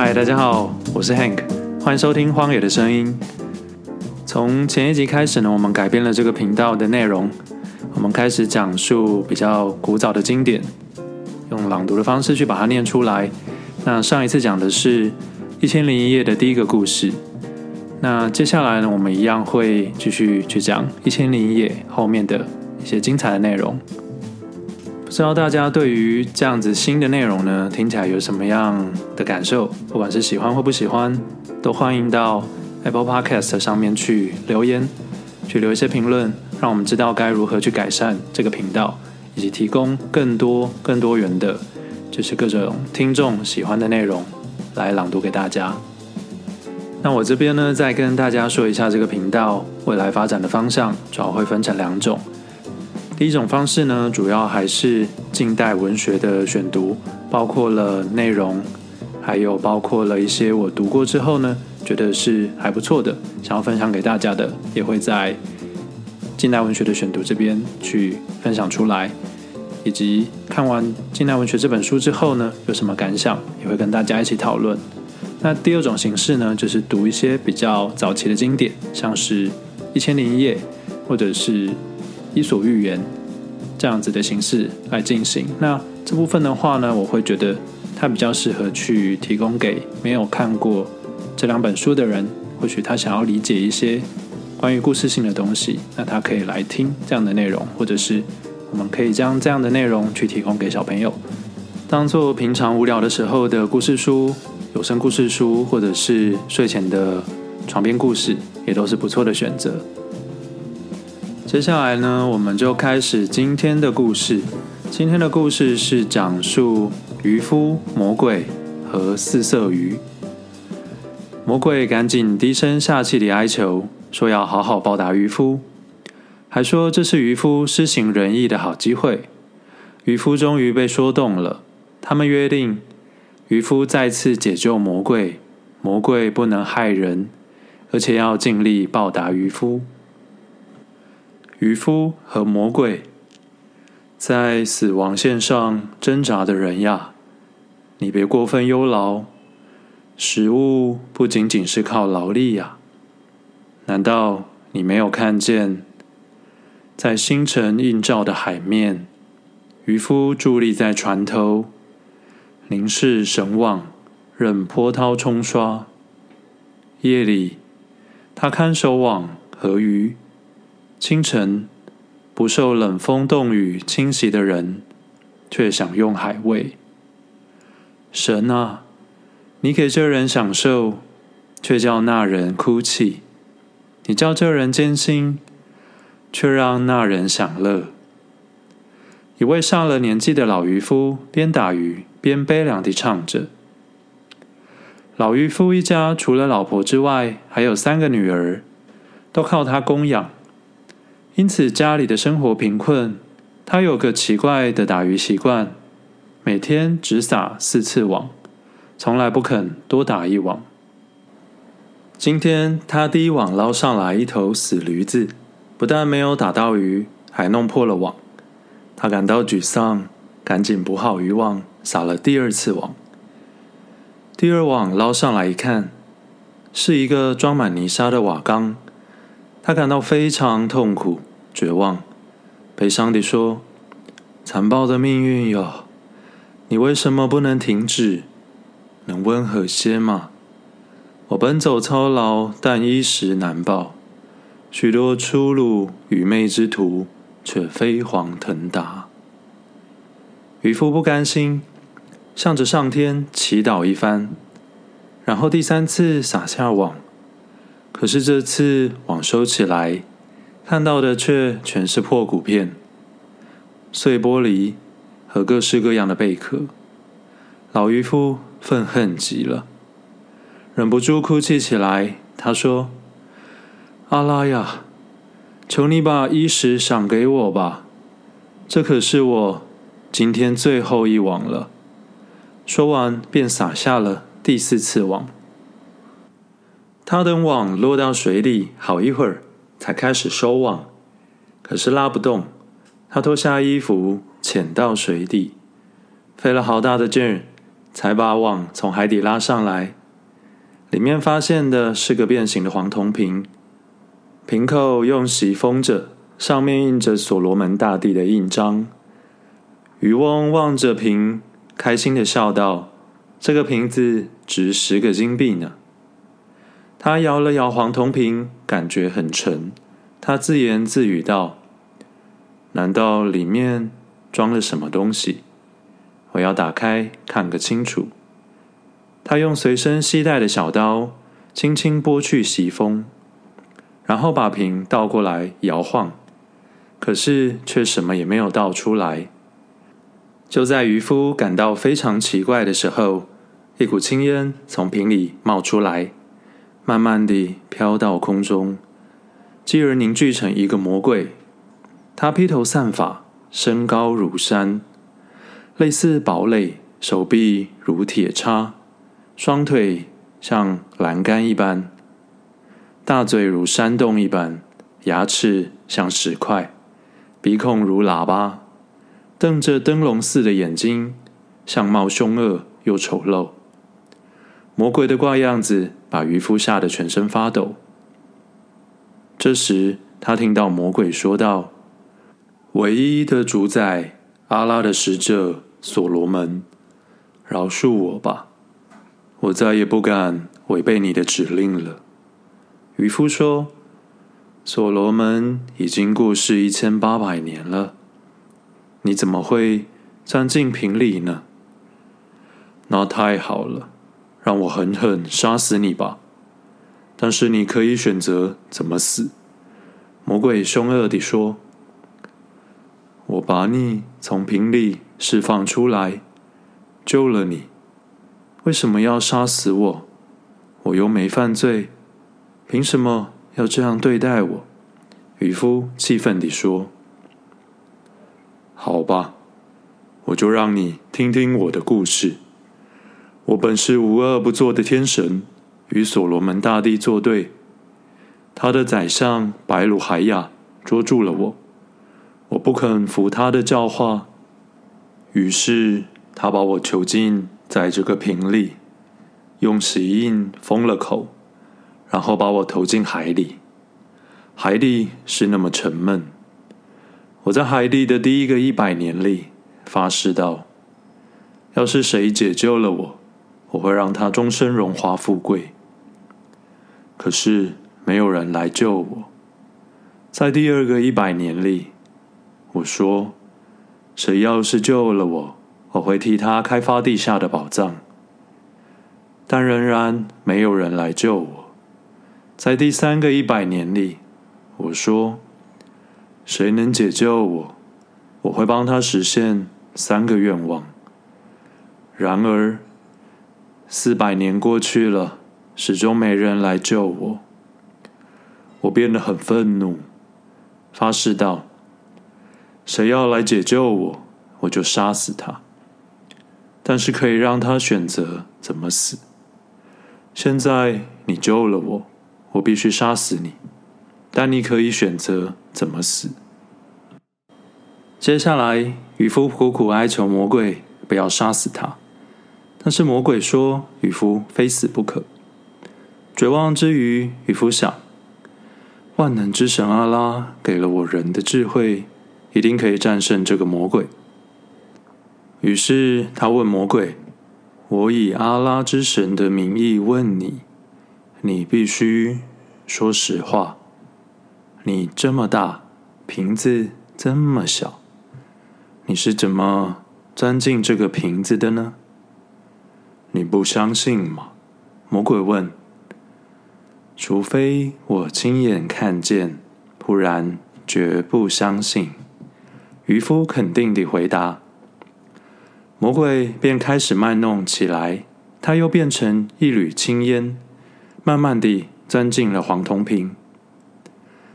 嗨，大家好，我是 Hank，欢迎收听《荒野的声音》。从前一集开始呢，我们改变了这个频道的内容，我们开始讲述比较古早的经典，用朗读的方式去把它念出来。那上一次讲的是《一千零一夜》的第一个故事，那接下来呢，我们一样会继续去讲《一千零一夜》后面的一些精彩的内容。不知道大家对于这样子新的内容呢，听起来有什么样的感受？不管是喜欢或不喜欢，都欢迎到 Apple Podcast 上面去留言，去留一些评论，让我们知道该如何去改善这个频道，以及提供更多更多元的，就是各种听众喜欢的内容来朗读给大家。那我这边呢，再跟大家说一下这个频道未来发展的方向，主要会分成两种。第一种方式呢，主要还是近代文学的选读，包括了内容，还有包括了一些我读过之后呢，觉得是还不错的，想要分享给大家的，也会在近代文学的选读这边去分享出来，以及看完近代文学这本书之后呢，有什么感想，也会跟大家一起讨论。那第二种形式呢，就是读一些比较早期的经典，像是《一千零一夜》，或者是。伊索寓言这样子的形式来进行。那这部分的话呢，我会觉得它比较适合去提供给没有看过这两本书的人，或许他想要理解一些关于故事性的东西，那他可以来听这样的内容，或者是我们可以将这样的内容去提供给小朋友，当做平常无聊的时候的故事书、有声故事书，或者是睡前的床边故事，也都是不错的选择。接下来呢，我们就开始今天的故事。今天的故事是讲述渔夫、魔鬼和四色鱼。魔鬼赶紧低声下气地哀求，说要好好报答渔夫，还说这是渔夫施行仁义的好机会。渔夫终于被说动了，他们约定，渔夫再次解救魔鬼，魔鬼不能害人，而且要尽力报答渔夫。渔夫和魔鬼在死亡线上挣扎的人呀，你别过分忧劳。食物不仅仅是靠劳力呀，难道你没有看见，在星辰映照的海面，渔夫伫立在船头，凝视神网，任波涛冲刷。夜里，他看守网和鱼。清晨，不受冷风冻雨侵袭的人，却享用海味。神啊，你给这人享受，却叫那人哭泣；你叫这人艰辛，却让那人享乐。一位上了年纪的老渔夫边打鱼边悲凉地唱着。老渔夫一家除了老婆之外，还有三个女儿，都靠他供养。因此，家里的生活贫困。他有个奇怪的打鱼习惯，每天只撒四次网，从来不肯多打一网。今天，他第一网捞上来一头死驴子，不但没有打到鱼，还弄破了网。他感到沮丧，赶紧补好渔网，撒了第二次网。第二网捞上来一看，是一个装满泥沙的瓦缸。他感到非常痛苦。绝望，悲伤地说：“残暴的命运哟，你为什么不能停止？能温和些吗？我奔走操劳，但衣食难保。许多粗鲁愚昧之徒，却飞黄腾达。”渔夫不甘心，向着上天祈祷一番，然后第三次撒下网，可是这次网收起来。看到的却全是破骨片、碎玻璃和各式各样的贝壳。老渔夫愤恨极了，忍不住哭泣起来。他说：“阿拉呀，求你把衣食赏给我吧，这可是我今天最后一网了。”说完，便撒下了第四次网。他等网落到水里好一会儿。才开始收网，可是拉不动。他脱下衣服，潜到水底，费了好大的劲儿，才把网从海底拉上来。里面发现的是个变形的黄铜瓶，瓶口用锡封着，上面印着所罗门大帝的印章。渔翁望着瓶，开心的笑道：“这个瓶子值十个金币呢。”他摇了摇黄铜瓶，感觉很沉。他自言自语道：“难道里面装了什么东西？我要打开看个清楚。”他用随身携带的小刀轻轻剥去锡封，然后把瓶倒过来摇晃，可是却什么也没有倒出来。就在渔夫感到非常奇怪的时候，一股青烟从瓶里冒出来，慢慢地飘到空中，继而凝聚成一个魔鬼。他披头散发，身高如山，类似堡垒，手臂如铁叉。双腿像栏杆一般，大嘴如山洞一般，牙齿像石块，鼻孔如喇叭，瞪着灯笼似的眼睛，相貌凶恶又丑陋。魔鬼的怪样子把渔夫吓得全身发抖。这时，他听到魔鬼说道：“唯一的主宰，阿拉的使者所罗门，饶恕我吧。”我再也不敢违背你的指令了。渔夫说：“所罗门已经过世一千八百年了，你怎么会钻进瓶里呢？”那太好了，让我狠狠杀死你吧。但是你可以选择怎么死。”魔鬼凶恶地说：“我把你从瓶里释放出来，救了你。”为什么要杀死我？我又没犯罪，凭什么要这样对待我？渔夫气愤地说：“好吧，我就让你听听我的故事。我本是无恶不作的天神，与所罗门大帝作对。他的宰相白鲁海亚捉住了我，我不肯服他的教化，于是他把我囚禁。”在这个瓶里，用石印封了口，然后把我投进海里。海里是那么沉闷。我在海里的第一个一百年里，发誓道：要是谁解救了我，我会让他终身荣华富贵。可是没有人来救我。在第二个一百年里，我说：谁要是救了我，我会替他开发地下的宝藏，但仍然没有人来救我。在第三个一百年里，我说：“谁能解救我，我会帮他实现三个愿望。”然而，四百年过去了，始终没人来救我。我变得很愤怒，发誓道：“谁要来解救我，我就杀死他。”但是可以让他选择怎么死。现在你救了我，我必须杀死你，但你可以选择怎么死。接下来，渔夫苦苦哀求魔鬼不要杀死他，但是魔鬼说渔夫非死不可。绝望之余，渔夫想：万能之神阿拉给了我人的智慧，一定可以战胜这个魔鬼。于是他问魔鬼：“我以阿拉之神的名义问你，你必须说实话。你这么大，瓶子这么小，你是怎么钻进这个瓶子的呢？你不相信吗？”魔鬼问：“除非我亲眼看见，不然绝不相信。”渔夫肯定地回答。魔鬼便开始卖弄起来，他又变成一缕青烟，慢慢地钻进了黄铜瓶。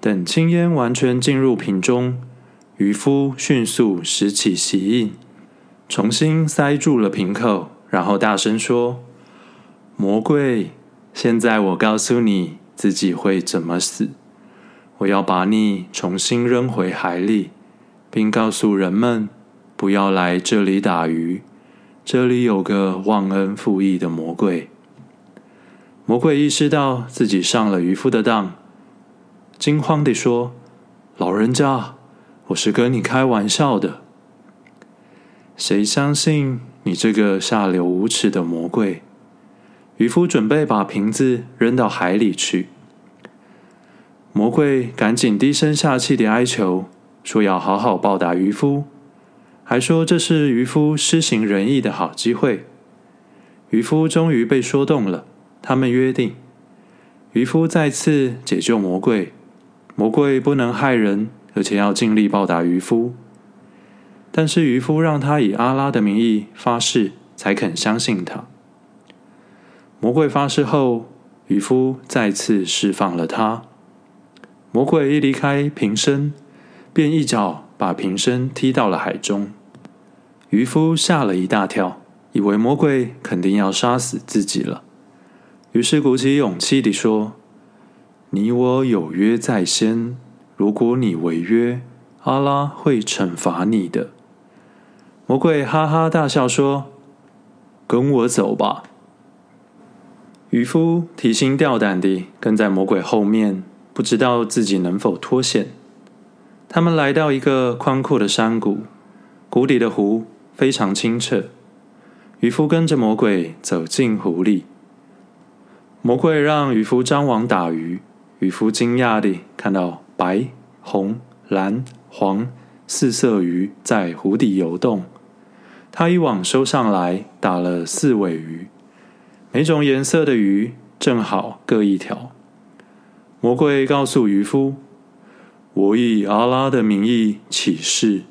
等青烟完全进入瓶中，渔夫迅速拾起锡印，重新塞住了瓶口，然后大声说：“魔鬼，现在我告诉你自己会怎么死。我要把你重新扔回海里，并告诉人们。”不要来这里打鱼，这里有个忘恩负义的魔鬼。魔鬼意识到自己上了渔夫的当，惊慌地说：“老人家，我是跟你开玩笑的。谁相信你这个下流无耻的魔鬼？”渔夫准备把瓶子扔到海里去。魔鬼赶紧低声下气地哀求，说要好好报答渔夫，还说这是渔夫施行仁义的好机会。渔夫终于被说动了。他们约定，渔夫再次解救魔鬼，魔鬼不能害人，而且要尽力报答渔夫。但是渔夫让他以阿拉的名义发誓，才肯相信他。魔鬼发誓后，渔夫再次释放了他。魔鬼一离开瓶身，便一脚把瓶身踢到了海中。渔夫吓了一大跳，以为魔鬼肯定要杀死自己了。于是鼓起勇气地说：“你我有约在先，如果你违约，阿拉会惩罚你的。”魔鬼哈哈大笑说：“跟我走吧。”渔夫提心吊胆地跟在魔鬼后面，不知道自己能否脱险。他们来到一个宽阔的山谷，谷底的湖非常清澈。渔夫跟着魔鬼走进湖里。魔鬼让渔夫张网打鱼，渔夫惊讶地看到白、红、蓝、黄四色鱼在湖底游动。他一网收上来，打了四尾鱼，每种颜色的鱼正好各一条。魔鬼告诉渔夫：“我以阿拉的名义起誓，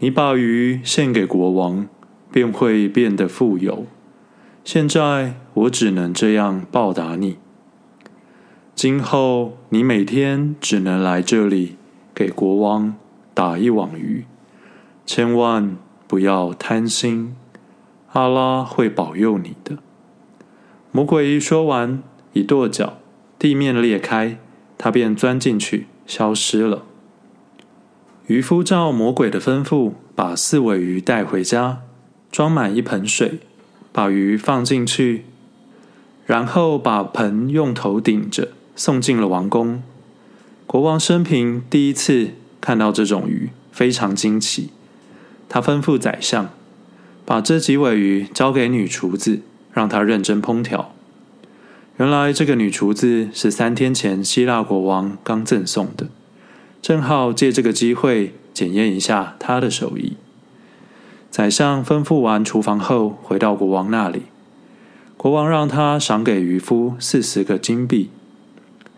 你把鱼献给国王，便会变得富有。”现在我只能这样报答你。今后你每天只能来这里给国王打一网鱼，千万不要贪心，阿拉会保佑你的。魔鬼一说完，一跺脚，地面裂开，他便钻进去消失了。渔夫照魔鬼的吩咐，把四尾鱼带回家，装满一盆水。把鱼放进去，然后把盆用头顶着送进了王宫。国王生平第一次看到这种鱼，非常惊奇。他吩咐宰相把这几尾鱼交给女厨子，让她认真烹调。原来这个女厨子是三天前希腊国王刚赠送的，正好借这个机会检验一下她的手艺。宰相吩咐完厨房后，回到国王那里。国王让他赏给渔夫四十个金币。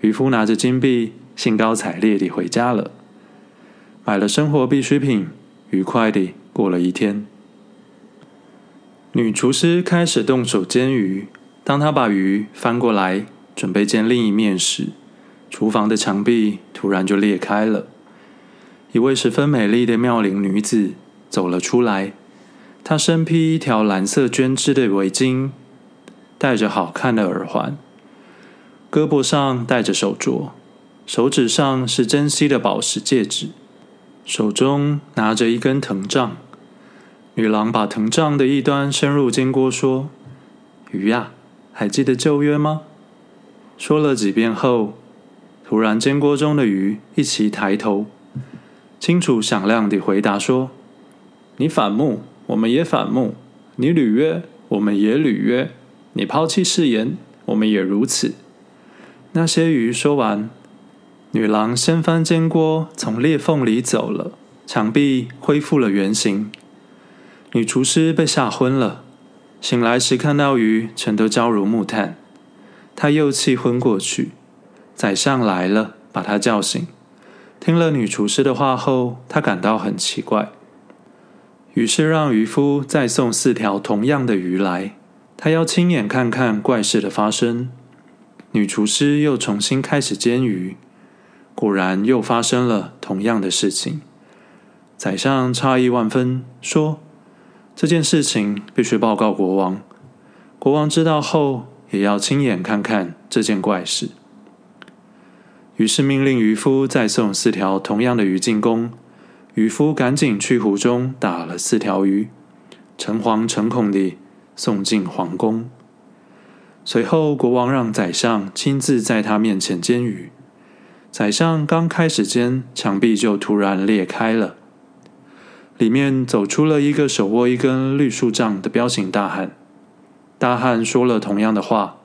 渔夫拿着金币，兴高采烈地回家了。买了生活必需品，愉快地过了一天。女厨师开始动手煎鱼。当她把鱼翻过来，准备煎另一面时，厨房的墙壁突然就裂开了。一位十分美丽的妙龄女子走了出来。她身披一条蓝色绢织的围巾，戴着好看的耳环，胳膊上戴着手镯，手指上是珍稀的宝石戒指，手中拿着一根藤杖。女郎把藤杖的一端伸入煎锅，说：“鱼呀，还记得旧约吗？”说了几遍后，突然煎锅中的鱼一齐抬头，清楚响亮地回答说：“你反目。”我们也反目，你履约，我们也履约；你抛弃誓言，我们也如此。那些鱼说完，女郎掀翻煎锅，从裂缝里走了，墙壁恢复了原形。女厨师被吓昏了，醒来时看到鱼全都焦如木炭，她又气昏过去。宰相来了，把她叫醒，听了女厨师的话后，他感到很奇怪。于是让渔夫再送四条同样的鱼来，他要亲眼看看怪事的发生。女厨师又重新开始煎鱼，果然又发生了同样的事情。宰相诧异万分，说：“这件事情必须报告国王，国王知道后也要亲眼看看这件怪事。”于是命令渔夫再送四条同样的鱼进宫。渔夫赶紧去湖中打了四条鱼，诚惶诚恐地送进皇宫。随后，国王让宰相亲自在他面前煎鱼。宰相刚开始煎，墙壁就突然裂开了，里面走出了一个手握一根绿树杖的彪形大汉。大汉说了同样的话，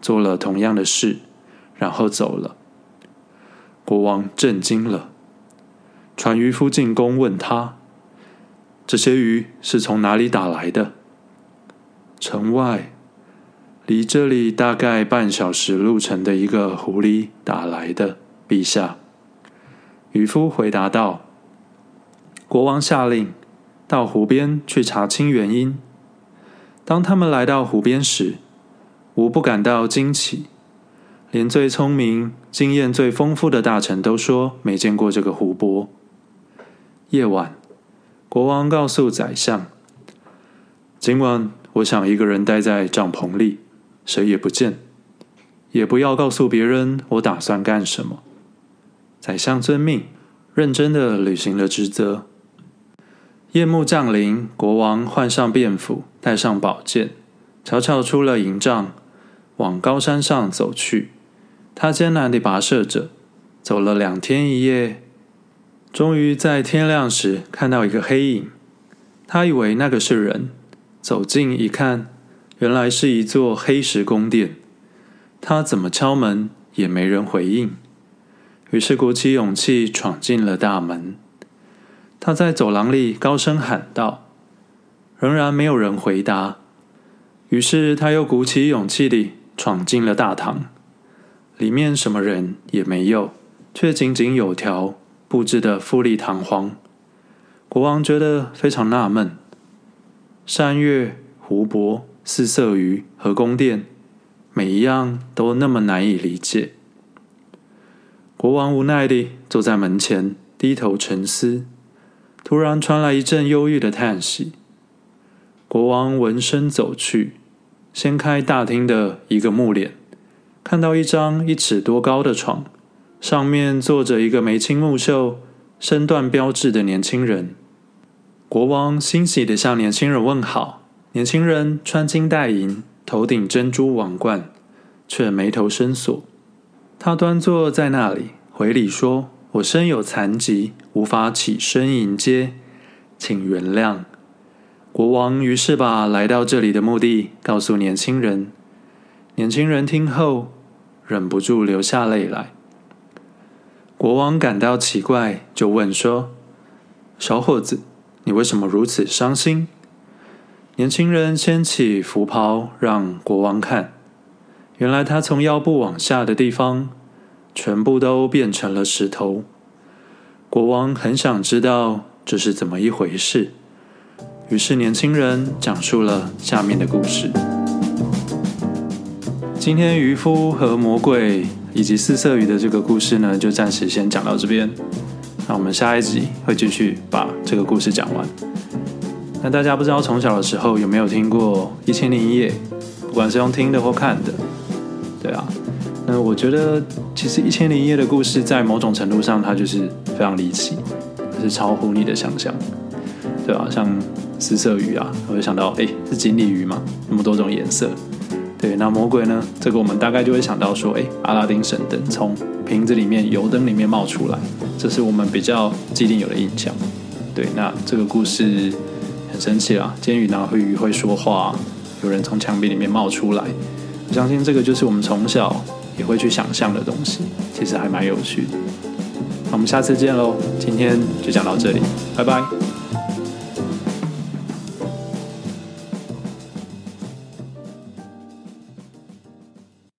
做了同样的事，然后走了。国王震惊了，传渔夫进宫问他：“这些鱼是从哪里打来的？”城外。离这里大概半小时路程的一个狐狸打来的，陛下。渔夫回答道：“国王下令到湖边去查清原因。当他们来到湖边时，无不感到惊奇，连最聪明、经验最丰富的大臣都说没见过这个湖泊。夜晚，国王告诉宰相：‘今晚我想一个人待在帐篷里。’”谁也不见，也不要告诉别人我打算干什么。宰相遵命，认真的履行了职责。夜幕降临，国王换上便服，带上宝剑，悄悄出了营帐，往高山上走去。他艰难地跋涉着，走了两天一夜，终于在天亮时看到一个黑影。他以为那个是人，走近一看。原来是一座黑石宫殿，他怎么敲门也没人回应，于是鼓起勇气闯进了大门。他在走廊里高声喊道，仍然没有人回答。于是他又鼓起勇气地闯进了大堂，里面什么人也没有，却井井有条，布置得富丽堂皇。国王觉得非常纳闷，山岳、湖泊。四色鱼和宫殿，每一样都那么难以理解。国王无奈地坐在门前，低头沉思。突然传来一阵忧郁的叹息。国王闻声走去，掀开大厅的一个木帘，看到一张一尺多高的床，上面坐着一个眉清目秀、身段标致的年轻人。国王欣喜地向年轻人问好。年轻人穿金戴银，头顶珍珠王冠，却眉头深锁。他端坐在那里，回礼说：“我身有残疾，无法起身迎接，请原谅。”国王于是把来到这里的目的告诉年轻人。年轻人听后，忍不住流下泪来。国王感到奇怪，就问说：“小伙子，你为什么如此伤心？”年轻人掀起服袍，让国王看。原来他从腰部往下的地方，全部都变成了石头。国王很想知道这是怎么一回事，于是年轻人讲述了下面的故事。今天渔夫和魔鬼以及四色鱼的这个故事呢，就暂时先讲到这边。那我们下一集会继续把这个故事讲完。那大家不知道从小的时候有没有听过《一千零一夜》，不管是用听的或看的，对啊。那我觉得其实《一千零一夜》的故事在某种程度上，它就是非常离奇，是超乎你的想象，对啊，像四色鱼啊，我就想到，哎，是锦鲤鱼嘛，那么多种颜色。对，那魔鬼呢？这个我们大概就会想到说，哎，阿拉丁神灯从瓶子里面、油灯里面冒出来，这是我们比较既定有的印象。对，那这个故事。很神奇啦！煎鱼拿回鱼会说话，有人从墙壁里面冒出来。我相信这个就是我们从小也会去想象的东西，其实还蛮有趣的。那我们下次见喽！今天就讲到这里，拜拜。